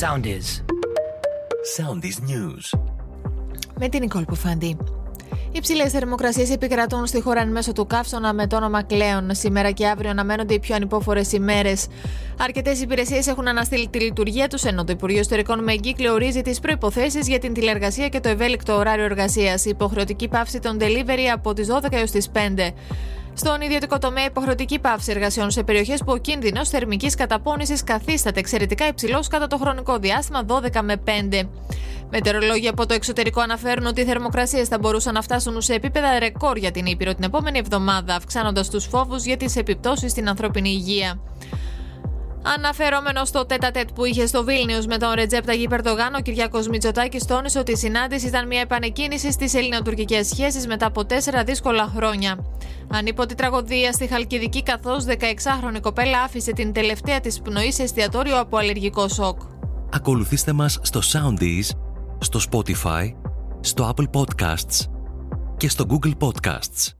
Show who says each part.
Speaker 1: Soundies.
Speaker 2: Soundies News.
Speaker 3: Με την Νικόλ Πουφάντη. Οι ψηλέ θερμοκρασίες επικρατούν στη χώρα εν μέσω του καύσωνα με το όνομα Κλέον. Σήμερα και αύριο αναμένονται οι πιο ανυπόφορες ημέρες. Αρκετές υπηρεσίες έχουν αναστείλει τη λειτουργία τους, ενώ το Υπουργείο Ιστορικών με εγκύκλιο ορίζει τις προποθέσει για την τηλεργασία και το ευέλικτο ωράριο εργασίας. Η υποχρεωτική πάυση των delivery από τις 12 έως τις 5. Στον ιδιωτικό τομέα, υποχρεωτική πάυση εργασιών σε περιοχές που ο κίνδυνος θερμικής καταπώνησης καθίσταται εξαιρετικά υψηλός κατά το χρονικό διάστημα 12 με 5. Μετεωρολόγοι από το εξωτερικό αναφέρουν ότι οι θερμοκρασίες θα μπορούσαν να φτάσουν σε επίπεδα ρεκόρ για την Ήπειρο την επόμενη εβδομάδα, αυξάνοντας τους φόβους για τις επιπτώσεις στην ανθρώπινη υγεία. Αναφερόμενος στο τέτα τέτ που είχε στο Βίλνιο με τον Ρετζέπτα Περτογάν, ο Κυριακό Μητσοτάκης τόνισε ότι η συνάντηση ήταν μια επανεκκίνηση στις ελληνοτουρκικές σχέσεις μετά από τέσσερα δύσκολα χρόνια. Ανίποτη τραγωδία στη Χαλκιδική, καθώς 16χρονη κοπέλα άφησε την τελευταία της πνοή σε εστιατόριο από αλλεργικό σοκ.
Speaker 2: Ακολουθήστε μας στο Soundees, στο Spotify, στο Apple Podcasts και στο Google Podcasts.